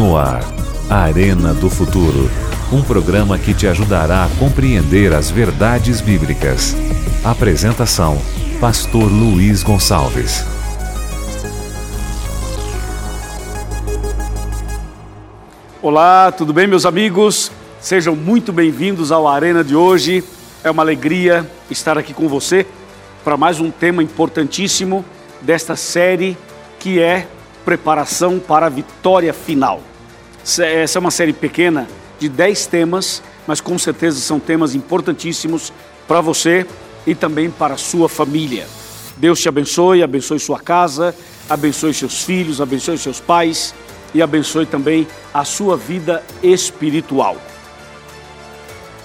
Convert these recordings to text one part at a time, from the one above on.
No ar, Arena do Futuro. Um programa que te ajudará a compreender as verdades bíblicas. Apresentação: Pastor Luiz Gonçalves. Olá, tudo bem, meus amigos? Sejam muito bem-vindos ao Arena de hoje. É uma alegria estar aqui com você para mais um tema importantíssimo desta série que é preparação para a vitória final. Essa é uma série pequena de 10 temas, mas com certeza são temas importantíssimos para você e também para a sua família. Deus te abençoe, abençoe sua casa, abençoe seus filhos, abençoe seus pais e abençoe também a sua vida espiritual.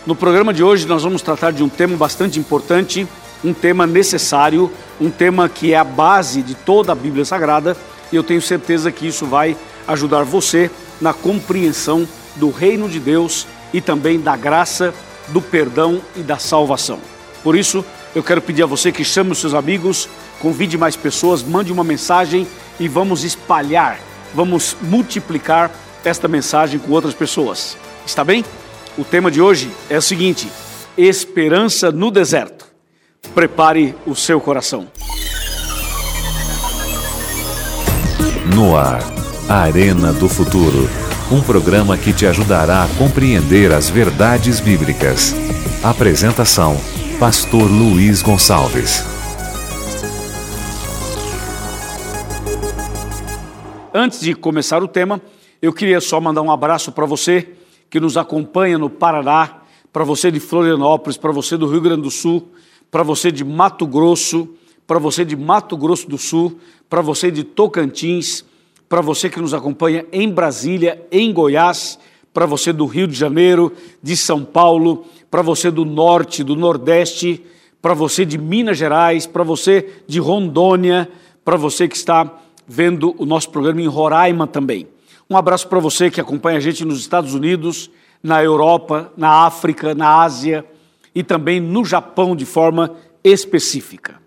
No programa de hoje nós vamos tratar de um tema bastante importante, um tema necessário, um tema que é a base de toda a Bíblia Sagrada e eu tenho certeza que isso vai ajudar você na compreensão do reino de Deus e também da graça, do perdão e da salvação. Por isso, eu quero pedir a você que chame os seus amigos, convide mais pessoas, mande uma mensagem e vamos espalhar, vamos multiplicar esta mensagem com outras pessoas. Está bem? O tema de hoje é o seguinte: esperança no deserto. Prepare o seu coração. No ar, Arena do Futuro. Um programa que te ajudará a compreender as verdades bíblicas. Apresentação: Pastor Luiz Gonçalves. Antes de começar o tema, eu queria só mandar um abraço para você que nos acompanha no Paraná, para você de Florianópolis, para você do Rio Grande do Sul, para você de Mato Grosso, para você de Mato Grosso do Sul, para você de Tocantins, para você que nos acompanha em Brasília, em Goiás, para você do Rio de Janeiro, de São Paulo, para você do Norte, do Nordeste, para você de Minas Gerais, para você de Rondônia, para você que está vendo o nosso programa em Roraima também. Um abraço para você que acompanha a gente nos Estados Unidos, na Europa, na África, na Ásia e também no Japão de forma específica.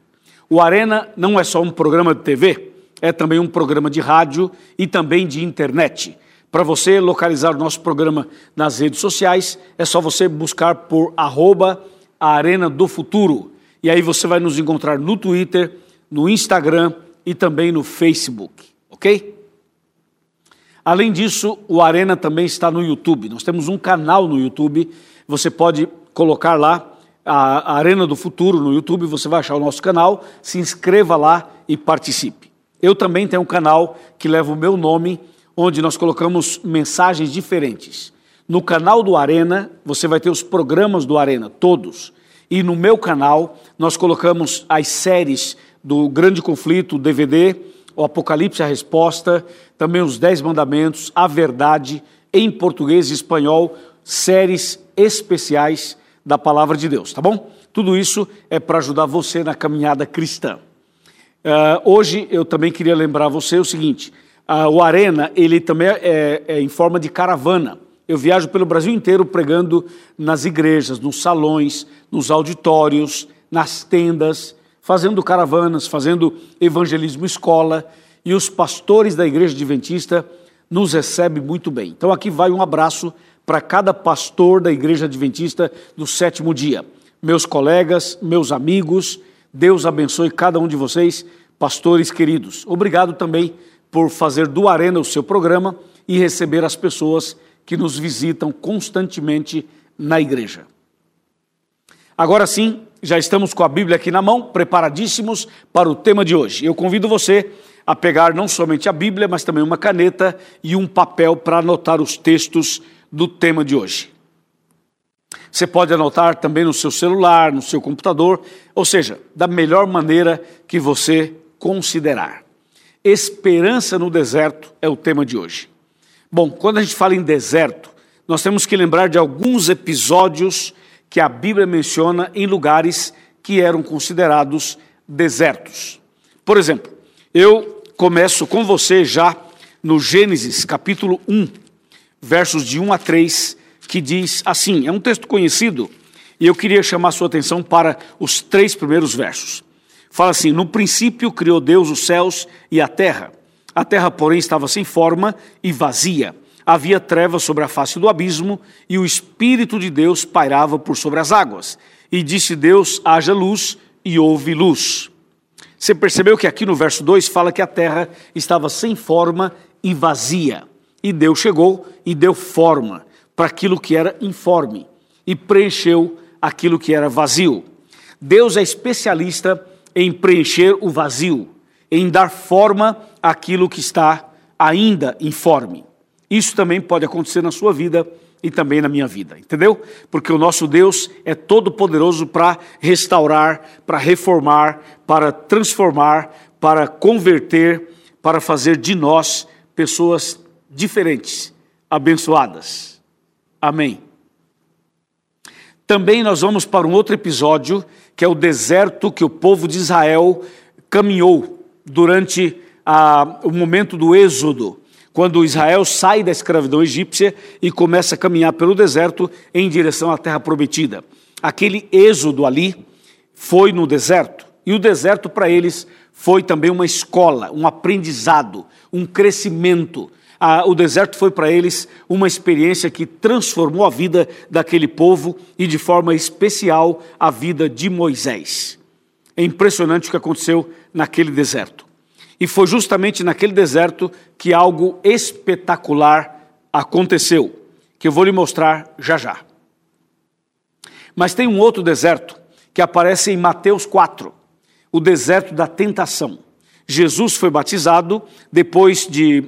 O Arena não é só um programa de TV, é também um programa de rádio e também de internet. Para você localizar o nosso programa nas redes sociais, é só você buscar por arroba Arena do Futuro. E aí você vai nos encontrar no Twitter, no Instagram e também no Facebook, ok? Além disso, o Arena também está no YouTube. Nós temos um canal no YouTube. Você pode colocar lá a Arena do Futuro no YouTube, você vai achar o nosso canal, se inscreva lá e participe. Eu também tenho um canal que leva o meu nome, onde nós colocamos mensagens diferentes. No canal do Arena, você vai ter os programas do Arena, todos. E no meu canal, nós colocamos as séries do Grande Conflito, DVD, o Apocalipse, a Resposta, também os Dez Mandamentos, a Verdade, em português e espanhol, séries especiais da palavra de Deus, tá bom? Tudo isso é para ajudar você na caminhada cristã. Uh, hoje eu também queria lembrar você o seguinte: uh, o Arena ele também é, é em forma de caravana. Eu viajo pelo Brasil inteiro pregando nas igrejas, nos salões, nos auditórios, nas tendas, fazendo caravanas, fazendo evangelismo escola, e os pastores da igreja adventista nos recebem muito bem. Então aqui vai um abraço para cada pastor da Igreja Adventista do sétimo dia. Meus colegas, meus amigos, Deus abençoe cada um de vocês, pastores queridos. Obrigado também por fazer do Arena o seu programa e receber as pessoas que nos visitam constantemente na igreja. Agora sim, já estamos com a Bíblia aqui na mão, preparadíssimos para o tema de hoje. Eu convido você a pegar não somente a Bíblia, mas também uma caneta e um papel para anotar os textos do tema de hoje. Você pode anotar também no seu celular, no seu computador, ou seja, da melhor maneira que você considerar. Esperança no deserto é o tema de hoje. Bom, quando a gente fala em deserto, nós temos que lembrar de alguns episódios que a Bíblia menciona em lugares que eram considerados desertos. Por exemplo, eu começo com você já no Gênesis capítulo 1, versos de 1 a 3, que diz assim: é um texto conhecido, e eu queria chamar sua atenção para os três primeiros versos. Fala assim: No princípio criou Deus os céus e a terra. A terra, porém, estava sem forma e vazia. havia trevas sobre a face do abismo, e o Espírito de Deus pairava por sobre as águas. E disse Deus: haja luz, e houve luz. Você percebeu que aqui no verso 2 fala que a terra estava sem forma e vazia. E Deus chegou e deu forma para aquilo que era informe e preencheu aquilo que era vazio. Deus é especialista em preencher o vazio, em dar forma àquilo que está ainda informe. Isso também pode acontecer na sua vida e também na minha vida, entendeu? Porque o nosso Deus é todo poderoso para restaurar, para reformar, para transformar, para converter, para fazer de nós pessoas diferentes, abençoadas. Amém. Também nós vamos para um outro episódio, que é o deserto que o povo de Israel caminhou durante a, o momento do Êxodo quando Israel sai da escravidão egípcia e começa a caminhar pelo deserto em direção à terra prometida. Aquele êxodo ali foi no deserto, e o deserto para eles foi também uma escola, um aprendizado, um crescimento. Ah, o deserto foi para eles uma experiência que transformou a vida daquele povo e, de forma especial, a vida de Moisés. É impressionante o que aconteceu naquele deserto. E foi justamente naquele deserto que algo espetacular aconteceu, que eu vou lhe mostrar já já. Mas tem um outro deserto que aparece em Mateus 4, o deserto da tentação. Jesus foi batizado, depois de,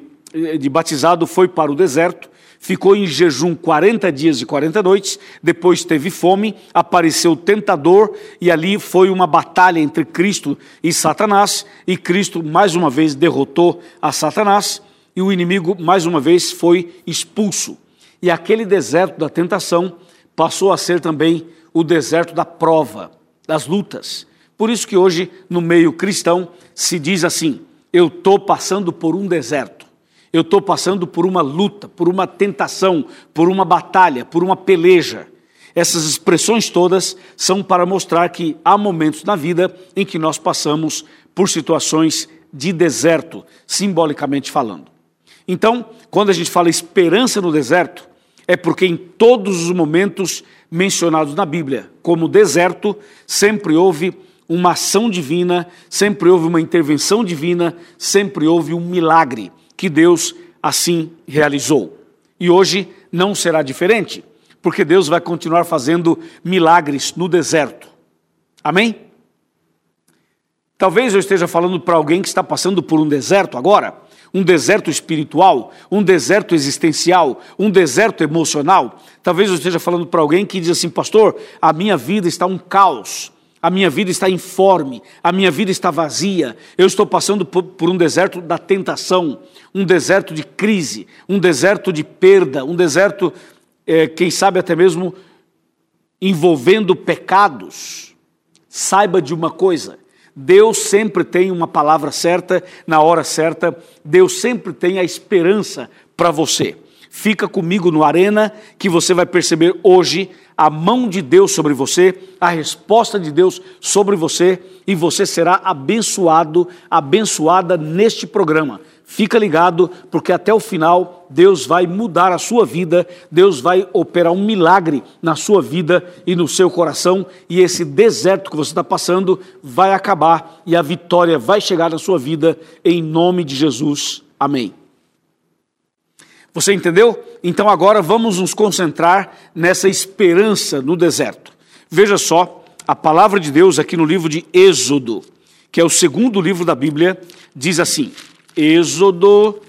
de batizado foi para o deserto, ficou em jejum 40 dias e 40 noites, depois teve fome, apareceu o tentador e ali foi uma batalha entre Cristo e Satanás, e Cristo mais uma vez derrotou a Satanás e o inimigo mais uma vez foi expulso. E aquele deserto da tentação passou a ser também o deserto da prova, das lutas. Por isso que hoje no meio cristão se diz assim: eu estou passando por um deserto. Eu estou passando por uma luta, por uma tentação, por uma batalha, por uma peleja. Essas expressões todas são para mostrar que há momentos na vida em que nós passamos por situações de deserto, simbolicamente falando. Então, quando a gente fala esperança no deserto, é porque em todos os momentos mencionados na Bíblia, como deserto, sempre houve uma ação divina, sempre houve uma intervenção divina, sempre houve um milagre que Deus assim realizou. E hoje não será diferente, porque Deus vai continuar fazendo milagres no deserto. Amém? Talvez eu esteja falando para alguém que está passando por um deserto agora, um deserto espiritual, um deserto existencial, um deserto emocional. Talvez eu esteja falando para alguém que diz assim, pastor, a minha vida está um caos a minha vida está informe, a minha vida está vazia, eu estou passando por, um deserto da tentação, um deserto de crise, um deserto de perda, um deserto, é, quem sabe até mesmo envolvendo pecados. Saiba de uma coisa: Deus sempre tem uma palavra certa, na hora certa, Deus sempre tem a esperança para você. Fica comigo no Arena que você vai perceber hoje a mão de Deus sobre você, a resposta de Deus sobre você e você será abençoado, abençoada neste programa. Fica ligado, porque até o final Deus vai mudar a sua vida, Deus vai operar um milagre na sua vida e no seu coração, e esse deserto que você está passando vai acabar e a vitória vai chegar na sua vida, em nome de Jesus. Amém. Você entendeu? Então agora vamos nos concentrar nessa esperança no deserto. Veja só, a palavra de Deus aqui no livro de Êxodo, que é o segundo livro da Bíblia, diz assim: Êxodo,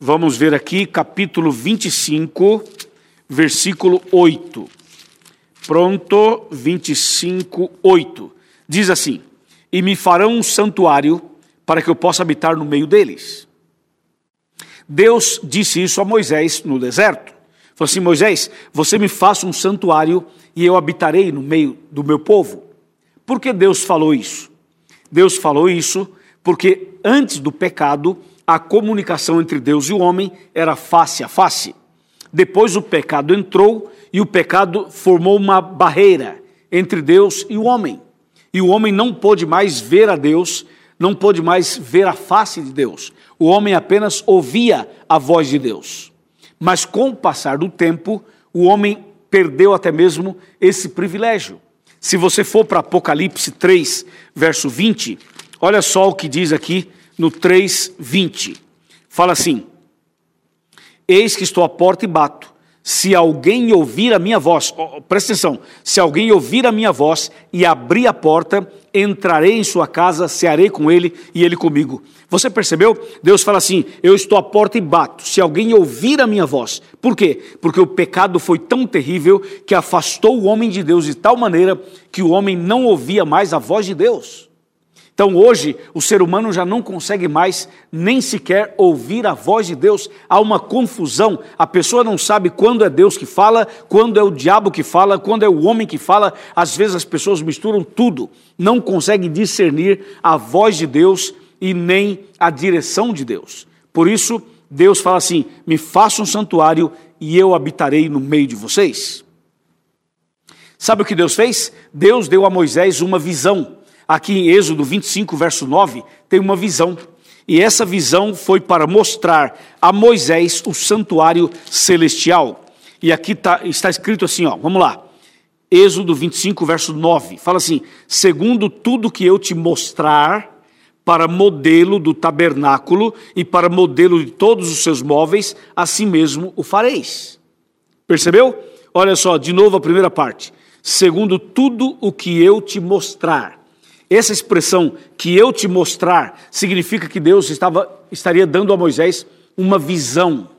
vamos ver aqui, capítulo 25, versículo 8. Pronto, 25, 8. Diz assim: E me farão um santuário para que eu possa habitar no meio deles Deus disse isso a Moisés no deserto. Falou assim: Moisés, você me faça um santuário e eu habitarei no meio do meu povo. Por que Deus falou isso? Deus falou isso porque antes do pecado, a comunicação entre Deus e o homem era face a face. Depois o pecado entrou e o pecado formou uma barreira entre Deus e o homem. E o homem não pôde mais ver a Deus, não pôde mais ver a face de Deus. O homem apenas ouvia a voz de Deus. Mas com o passar do tempo, o homem perdeu até mesmo esse privilégio. Se você for para Apocalipse 3, verso 20, olha só o que diz aqui no 3, 20. Fala assim: Eis que estou à porta e bato. Se alguém ouvir a minha voz, oh, presta atenção, se alguém ouvir a minha voz e abrir a porta, entrarei em sua casa, cearei com ele e ele comigo. Você percebeu? Deus fala assim: Eu estou à porta e bato. Se alguém ouvir a minha voz. Por quê? Porque o pecado foi tão terrível que afastou o homem de Deus de tal maneira que o homem não ouvia mais a voz de Deus. Então hoje o ser humano já não consegue mais nem sequer ouvir a voz de Deus. Há uma confusão. A pessoa não sabe quando é Deus que fala, quando é o diabo que fala, quando é o homem que fala. Às vezes as pessoas misturam tudo, não conseguem discernir a voz de Deus e nem a direção de Deus. Por isso, Deus fala assim: me faça um santuário e eu habitarei no meio de vocês. Sabe o que Deus fez? Deus deu a Moisés uma visão aqui em Êxodo 25, verso 9, tem uma visão. E essa visão foi para mostrar a Moisés o santuário celestial. E aqui tá, está escrito assim, ó, vamos lá. Êxodo 25, verso 9. Fala assim: segundo tudo que eu te mostrar, para modelo do tabernáculo e para modelo de todos os seus móveis, assim mesmo o fareis. Percebeu? Olha só, de novo a primeira parte. Segundo tudo o que eu te mostrar. Essa expressão que eu te mostrar significa que Deus estava, estaria dando a Moisés uma visão.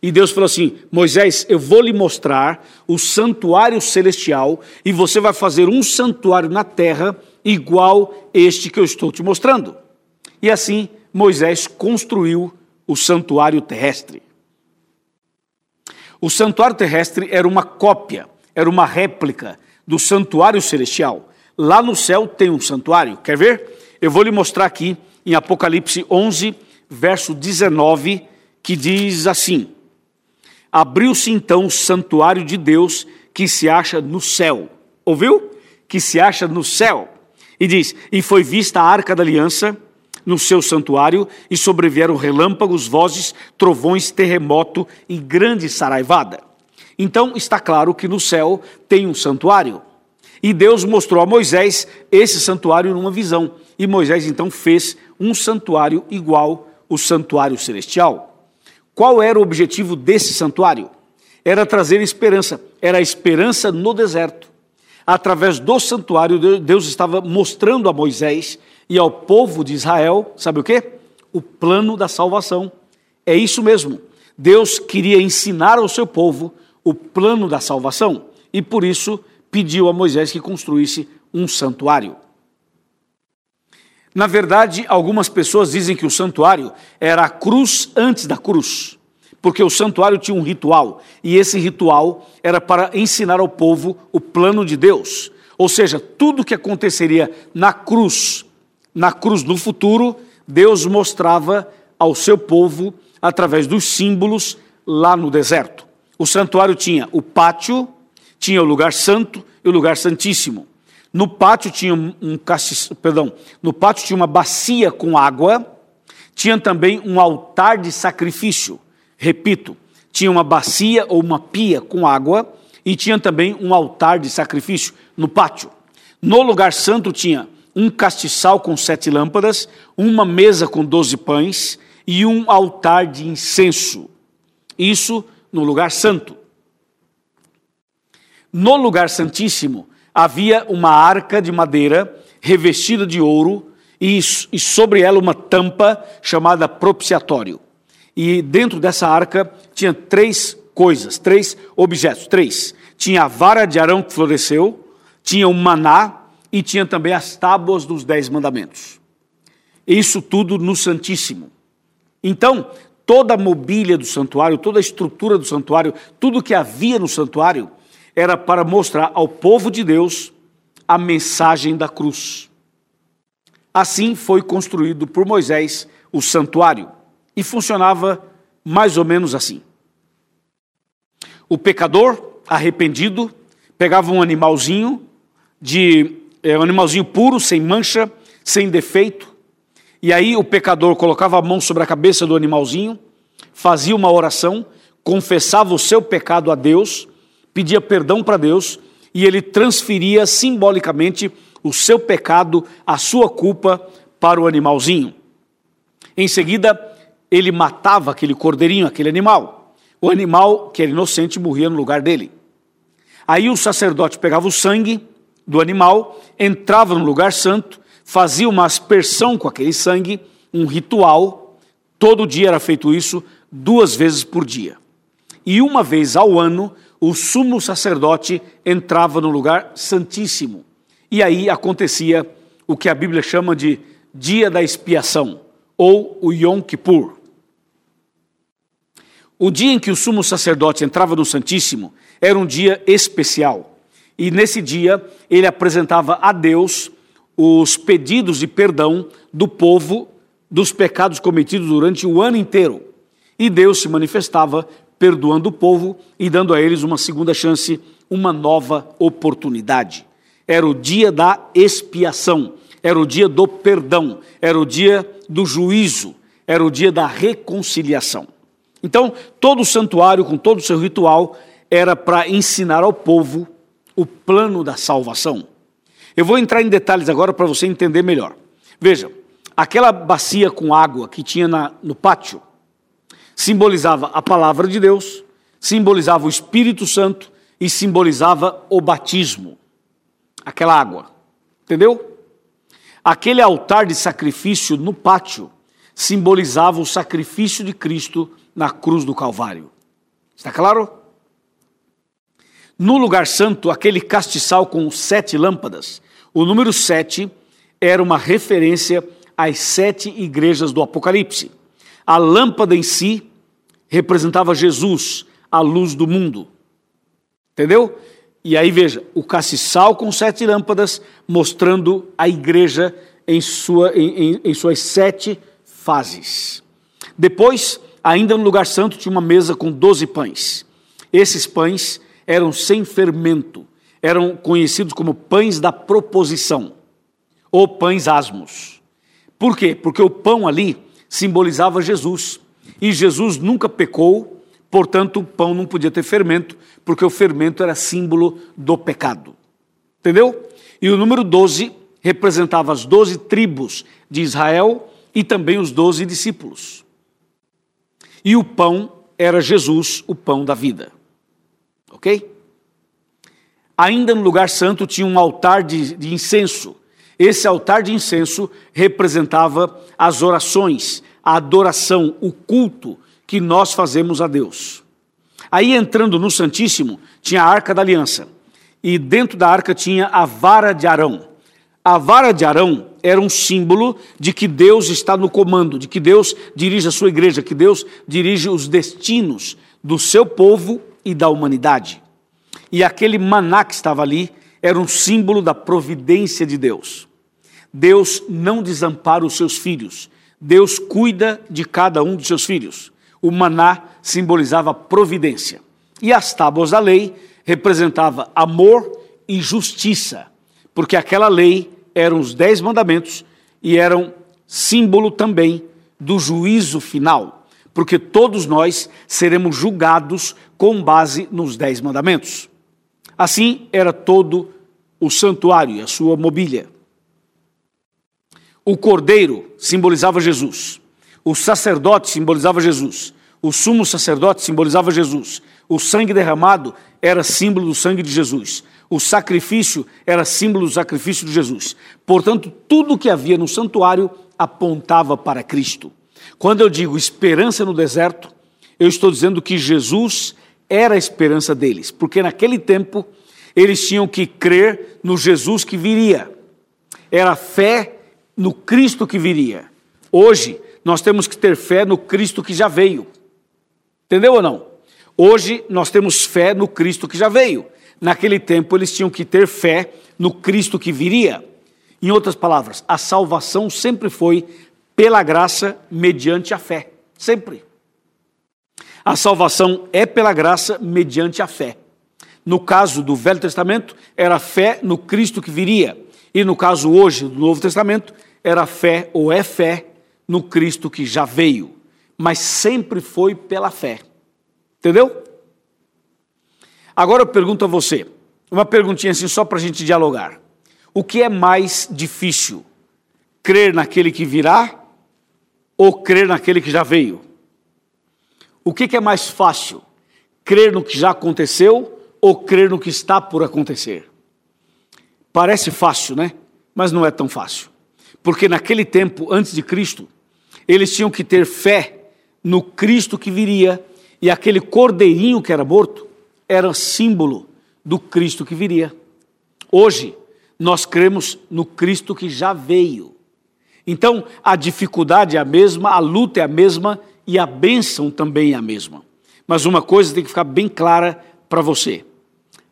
E Deus falou assim: Moisés, eu vou lhe mostrar o santuário celestial e você vai fazer um santuário na terra igual este que eu estou te mostrando. E assim Moisés construiu o santuário terrestre. O santuário terrestre era uma cópia, era uma réplica do santuário celestial. Lá no céu tem um santuário. Quer ver? Eu vou lhe mostrar aqui em Apocalipse 11, verso 19, que diz assim: Abriu-se então o santuário de Deus que se acha no céu. Ouviu? Que se acha no céu. E diz: E foi vista a arca da aliança no seu santuário, e sobrevieram relâmpagos, vozes, trovões, terremoto e grande saraivada. Então está claro que no céu tem um santuário. E Deus mostrou a Moisés esse santuário numa visão. E Moisés então fez um santuário igual o santuário celestial. Qual era o objetivo desse santuário? Era trazer esperança, era a esperança no deserto. Através do santuário, Deus estava mostrando a Moisés e ao povo de Israel, sabe o que? O plano da salvação. É isso mesmo. Deus queria ensinar ao seu povo o plano da salvação e por isso pediu a Moisés que construísse um santuário. Na verdade, algumas pessoas dizem que o santuário era a cruz antes da cruz, porque o santuário tinha um ritual, e esse ritual era para ensinar ao povo o plano de Deus. Ou seja, tudo que aconteceria na cruz, na cruz no futuro, Deus mostrava ao seu povo através dos símbolos lá no deserto. O santuário tinha o pátio, tinha o lugar santo e o lugar santíssimo. No pátio tinha um, um perdão, no pátio tinha uma bacia com água, tinha também um altar de sacrifício. Repito, tinha uma bacia ou uma pia com água e tinha também um altar de sacrifício no pátio. No lugar santo tinha um castiçal com sete lâmpadas, uma mesa com doze pães e um altar de incenso. Isso no lugar santo. No lugar santíssimo havia uma arca de madeira revestida de ouro e, e sobre ela uma tampa chamada propiciatório. E dentro dessa arca tinha três coisas, três objetos, três. Tinha a vara de Arão que floresceu, tinha o maná e tinha também as tábuas dos dez mandamentos. Isso tudo no Santíssimo. Então, toda a mobília do santuário, toda a estrutura do santuário, tudo que havia no santuário era para mostrar ao povo de Deus a mensagem da cruz. Assim foi construído por Moisés o santuário e funcionava mais ou menos assim. O pecador arrependido pegava um animalzinho de é, um animalzinho puro, sem mancha, sem defeito, e aí o pecador colocava a mão sobre a cabeça do animalzinho, fazia uma oração, confessava o seu pecado a Deus, pedia perdão para Deus e ele transferia simbolicamente o seu pecado, a sua culpa para o animalzinho. Em seguida, ele matava aquele cordeirinho, aquele animal. O animal, que era inocente, morria no lugar dele. Aí o sacerdote pegava o sangue do animal, entrava no lugar santo, fazia uma aspersão com aquele sangue, um ritual. Todo dia era feito isso, duas vezes por dia. E uma vez ao ano, o sumo sacerdote entrava no lugar santíssimo. E aí acontecia o que a Bíblia chama de dia da expiação, ou o Yom Kippur. O dia em que o sumo sacerdote entrava no Santíssimo era um dia especial. E nesse dia ele apresentava a Deus os pedidos de perdão do povo dos pecados cometidos durante o ano inteiro. E Deus se manifestava perdoando o povo e dando a eles uma segunda chance, uma nova oportunidade. Era o dia da expiação, era o dia do perdão, era o dia do juízo, era o dia da reconciliação. Então, todo o santuário, com todo o seu ritual, era para ensinar ao povo o plano da salvação. Eu vou entrar em detalhes agora para você entender melhor. Veja, aquela bacia com água que tinha na, no pátio simbolizava a palavra de Deus, simbolizava o Espírito Santo e simbolizava o batismo. Aquela água. Entendeu? Aquele altar de sacrifício no pátio simbolizava o sacrifício de Cristo na cruz do Calvário. Está claro? No lugar santo, aquele castiçal com sete lâmpadas, o número sete era uma referência às sete igrejas do Apocalipse. A lâmpada em si representava Jesus, a luz do mundo. Entendeu? E aí veja, o castiçal com sete lâmpadas mostrando a igreja em, sua, em, em, em suas sete fases. Depois, Ainda no lugar santo tinha uma mesa com doze pães. Esses pães eram sem fermento, eram conhecidos como pães da proposição, ou pães asmos. Por quê? Porque o pão ali simbolizava Jesus, e Jesus nunca pecou, portanto o pão não podia ter fermento, porque o fermento era símbolo do pecado. Entendeu? E o número 12 representava as doze tribos de Israel e também os doze discípulos. E o pão era Jesus, o pão da vida. Ok? Ainda no lugar santo tinha um altar de, de incenso. Esse altar de incenso representava as orações, a adoração, o culto que nós fazemos a Deus. Aí entrando no Santíssimo, tinha a arca da aliança. E dentro da arca tinha a vara de Arão. A vara de Arão era um símbolo de que Deus está no comando, de que Deus dirige a sua igreja, que Deus dirige os destinos do seu povo e da humanidade. E aquele maná que estava ali era um símbolo da providência de Deus. Deus não desampara os seus filhos, Deus cuida de cada um dos seus filhos. O maná simbolizava providência. E as tábuas da lei representava amor e justiça, porque aquela lei eram os dez mandamentos e eram símbolo também do juízo final, porque todos nós seremos julgados com base nos dez mandamentos. Assim era todo o santuário e a sua mobília. O cordeiro simbolizava Jesus, o sacerdote simbolizava Jesus, o sumo sacerdote simbolizava Jesus, o sangue derramado era símbolo do sangue de Jesus. O sacrifício era símbolo do sacrifício de Jesus. Portanto, tudo o que havia no santuário apontava para Cristo. Quando eu digo esperança no deserto, eu estou dizendo que Jesus era a esperança deles, porque naquele tempo eles tinham que crer no Jesus que viria. Era fé no Cristo que viria. Hoje, nós temos que ter fé no Cristo que já veio. Entendeu ou não? Hoje nós temos fé no Cristo que já veio. Naquele tempo eles tinham que ter fé no Cristo que viria. Em outras palavras, a salvação sempre foi pela graça mediante a fé. Sempre. A salvação é pela graça mediante a fé. No caso do Velho Testamento, era fé no Cristo que viria. E no caso hoje do Novo Testamento, era fé ou é fé no Cristo que já veio. Mas sempre foi pela fé. Entendeu? Agora eu pergunto a você, uma perguntinha assim só para a gente dialogar. O que é mais difícil? Crer naquele que virá ou crer naquele que já veio? O que, que é mais fácil? Crer no que já aconteceu ou crer no que está por acontecer? Parece fácil, né? Mas não é tão fácil. Porque naquele tempo, antes de Cristo, eles tinham que ter fé no Cristo que viria, e aquele cordeirinho que era morto era símbolo do Cristo que viria. Hoje, nós cremos no Cristo que já veio. Então, a dificuldade é a mesma, a luta é a mesma e a bênção também é a mesma. Mas uma coisa tem que ficar bem clara para você: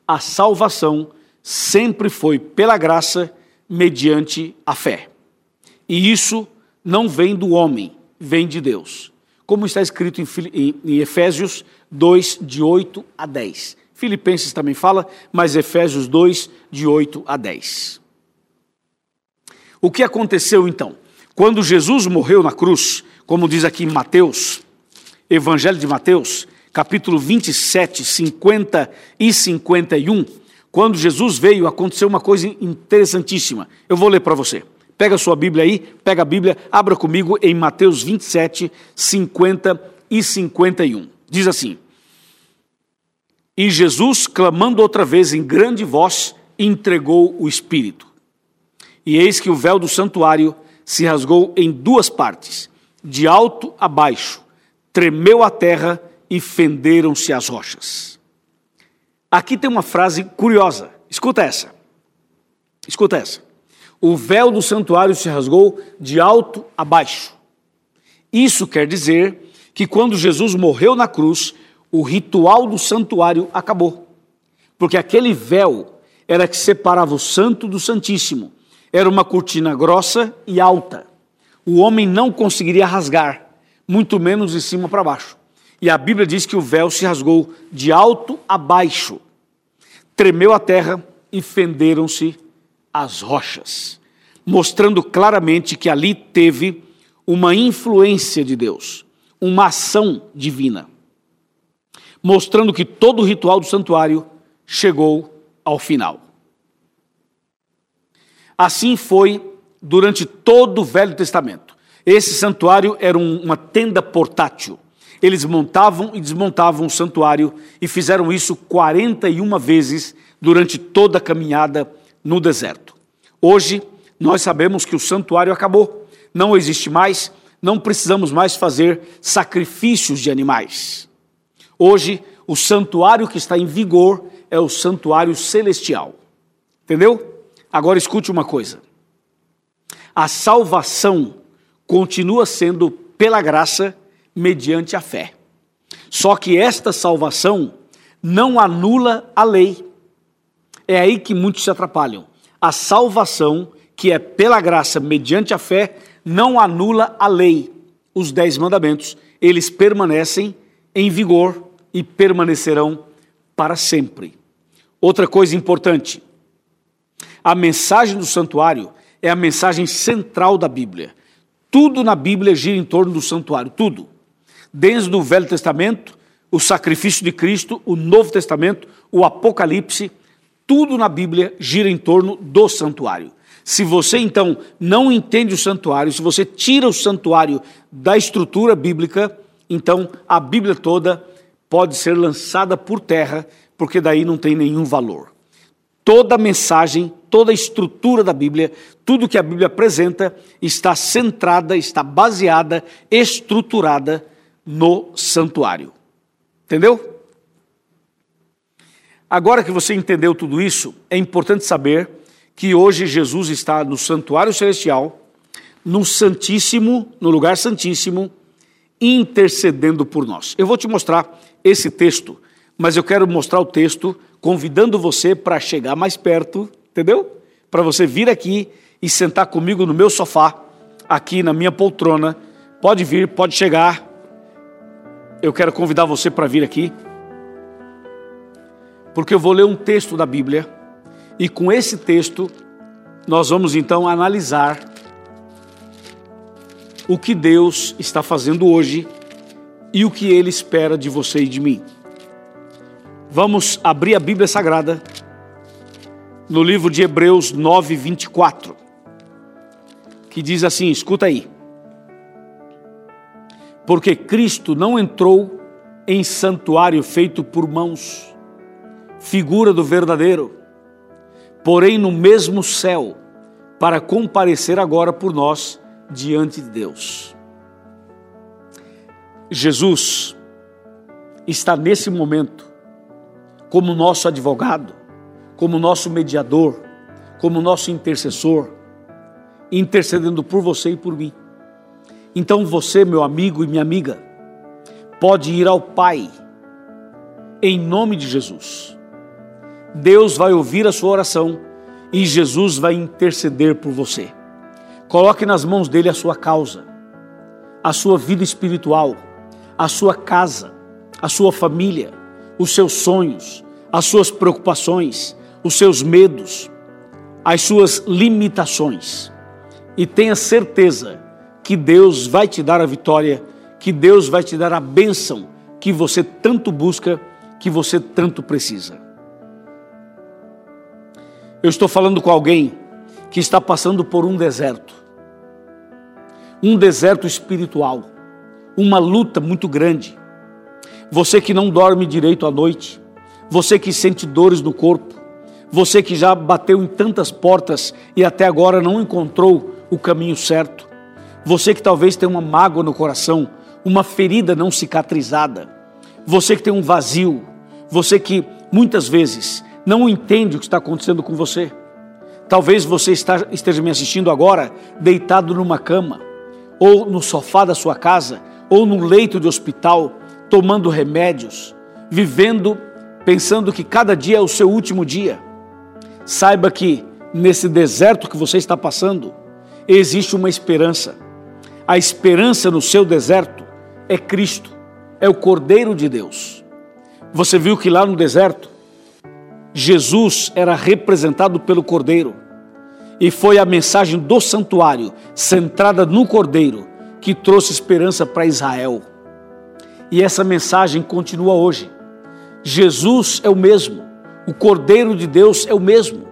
a salvação sempre foi pela graça, mediante a fé. E isso não vem do homem, vem de Deus. Como está escrito em, em Efésios 2, de 8 a 10. Filipenses também fala, mas Efésios 2, de 8 a 10. O que aconteceu então? Quando Jesus morreu na cruz, como diz aqui em Mateus, Evangelho de Mateus, capítulo 27, 50 e 51, quando Jesus veio, aconteceu uma coisa interessantíssima. Eu vou ler para você. Pega a sua Bíblia aí, pega a Bíblia, abra comigo em Mateus 27, 50 e 51. Diz assim: E Jesus, clamando outra vez em grande voz, entregou o Espírito. E eis que o véu do santuário se rasgou em duas partes, de alto a baixo, tremeu a terra e fenderam-se as rochas. Aqui tem uma frase curiosa, escuta essa. Escuta essa o véu do santuário se rasgou de alto a baixo. Isso quer dizer que quando Jesus morreu na cruz, o ritual do santuário acabou. Porque aquele véu era que separava o santo do santíssimo. Era uma cortina grossa e alta. O homem não conseguiria rasgar, muito menos de cima para baixo. E a Bíblia diz que o véu se rasgou de alto a baixo. Tremeu a terra e fenderam-se as rochas, mostrando claramente que ali teve uma influência de Deus, uma ação divina, mostrando que todo o ritual do santuário chegou ao final. Assim foi durante todo o Velho Testamento. Esse santuário era um, uma tenda portátil. Eles montavam e desmontavam o santuário e fizeram isso 41 vezes durante toda a caminhada no deserto. Hoje, nós sabemos que o santuário acabou, não existe mais, não precisamos mais fazer sacrifícios de animais. Hoje, o santuário que está em vigor é o santuário celestial. Entendeu? Agora escute uma coisa. A salvação continua sendo pela graça mediante a fé. Só que esta salvação não anula a lei. É aí que muitos se atrapalham. A salvação, que é pela graça mediante a fé, não anula a lei, os dez mandamentos. Eles permanecem em vigor e permanecerão para sempre. Outra coisa importante: a mensagem do santuário é a mensagem central da Bíblia. Tudo na Bíblia gira em torno do santuário, tudo. Desde o Velho Testamento, o sacrifício de Cristo, o Novo Testamento, o Apocalipse, tudo na Bíblia gira em torno do santuário. Se você então não entende o santuário, se você tira o santuário da estrutura bíblica, então a Bíblia toda pode ser lançada por terra, porque daí não tem nenhum valor. Toda a mensagem, toda a estrutura da Bíblia, tudo que a Bíblia apresenta está centrada, está baseada, estruturada no santuário. Entendeu? Agora que você entendeu tudo isso, é importante saber que hoje Jesus está no santuário celestial, no Santíssimo, no lugar Santíssimo, intercedendo por nós. Eu vou te mostrar esse texto, mas eu quero mostrar o texto convidando você para chegar mais perto, entendeu? Para você vir aqui e sentar comigo no meu sofá, aqui na minha poltrona. Pode vir, pode chegar. Eu quero convidar você para vir aqui porque eu vou ler um texto da Bíblia e com esse texto nós vamos então analisar o que Deus está fazendo hoje e o que Ele espera de você e de mim. Vamos abrir a Bíblia Sagrada no livro de Hebreus 9, 24, que diz assim: escuta aí. Porque Cristo não entrou em santuário feito por mãos, figura do verdadeiro, porém no mesmo céu, para comparecer agora por nós diante de Deus. Jesus está nesse momento como nosso advogado, como nosso mediador, como nosso intercessor, intercedendo por você e por mim. Então você, meu amigo e minha amiga, pode ir ao Pai em nome de Jesus. Deus vai ouvir a sua oração e Jesus vai interceder por você. Coloque nas mãos dele a sua causa, a sua vida espiritual, a sua casa, a sua família, os seus sonhos, as suas preocupações, os seus medos, as suas limitações. E tenha certeza que Deus vai te dar a vitória, que Deus vai te dar a bênção que você tanto busca, que você tanto precisa. Eu estou falando com alguém que está passando por um deserto, um deserto espiritual, uma luta muito grande. Você que não dorme direito à noite, você que sente dores no corpo, você que já bateu em tantas portas e até agora não encontrou o caminho certo, você que talvez tenha uma mágoa no coração, uma ferida não cicatrizada, você que tem um vazio, você que muitas vezes não entende o que está acontecendo com você. Talvez você esteja me assistindo agora deitado numa cama, ou no sofá da sua casa, ou num leito de hospital, tomando remédios, vivendo pensando que cada dia é o seu último dia, saiba que nesse deserto que você está passando, existe uma esperança. A esperança no seu deserto é Cristo, é o Cordeiro de Deus. Você viu que lá no deserto, Jesus era representado pelo Cordeiro, e foi a mensagem do santuário, centrada no Cordeiro, que trouxe esperança para Israel. E essa mensagem continua hoje. Jesus é o mesmo, o Cordeiro de Deus é o mesmo,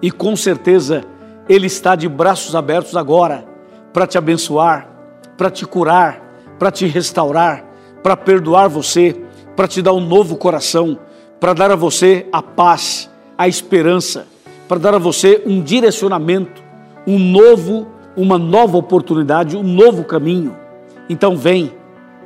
e com certeza Ele está de braços abertos agora para te abençoar, para te curar, para te restaurar, para perdoar você, para te dar um novo coração, para dar a você a paz, a esperança, para dar a você um direcionamento, um novo, uma nova oportunidade, um novo caminho. Então vem,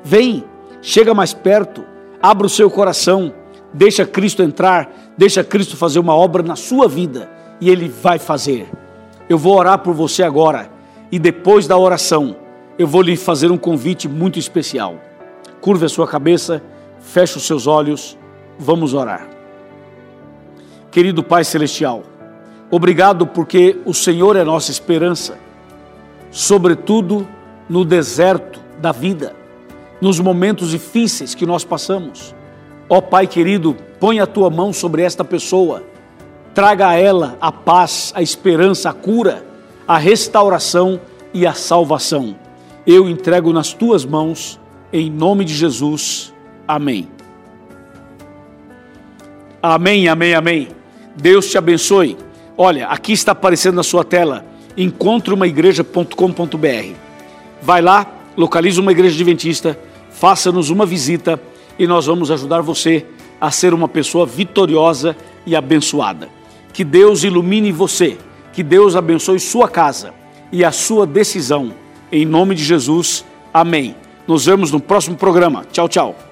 vem, chega mais perto, abra o seu coração Deixa Cristo entrar, deixa Cristo fazer uma obra na sua vida e Ele vai fazer. Eu vou orar por você agora e depois da oração eu vou lhe fazer um convite muito especial. Curva a sua cabeça, feche os seus olhos, vamos orar. Querido Pai Celestial, obrigado porque o Senhor é nossa esperança, sobretudo no deserto da vida, nos momentos difíceis que nós passamos. Ó oh, Pai querido, põe a tua mão sobre esta pessoa, traga a ela a paz, a esperança, a cura, a restauração e a salvação. Eu entrego nas tuas mãos, em nome de Jesus. Amém. Amém, amém, amém. Deus te abençoe. Olha, aqui está aparecendo na sua tela encontreumaigreja.com.br. Vai lá, localiza uma igreja adventista, faça-nos uma visita e nós vamos ajudar você a ser uma pessoa vitoriosa e abençoada. Que Deus ilumine você, que Deus abençoe sua casa e a sua decisão. Em nome de Jesus, amém. Nos vemos no próximo programa. Tchau, tchau.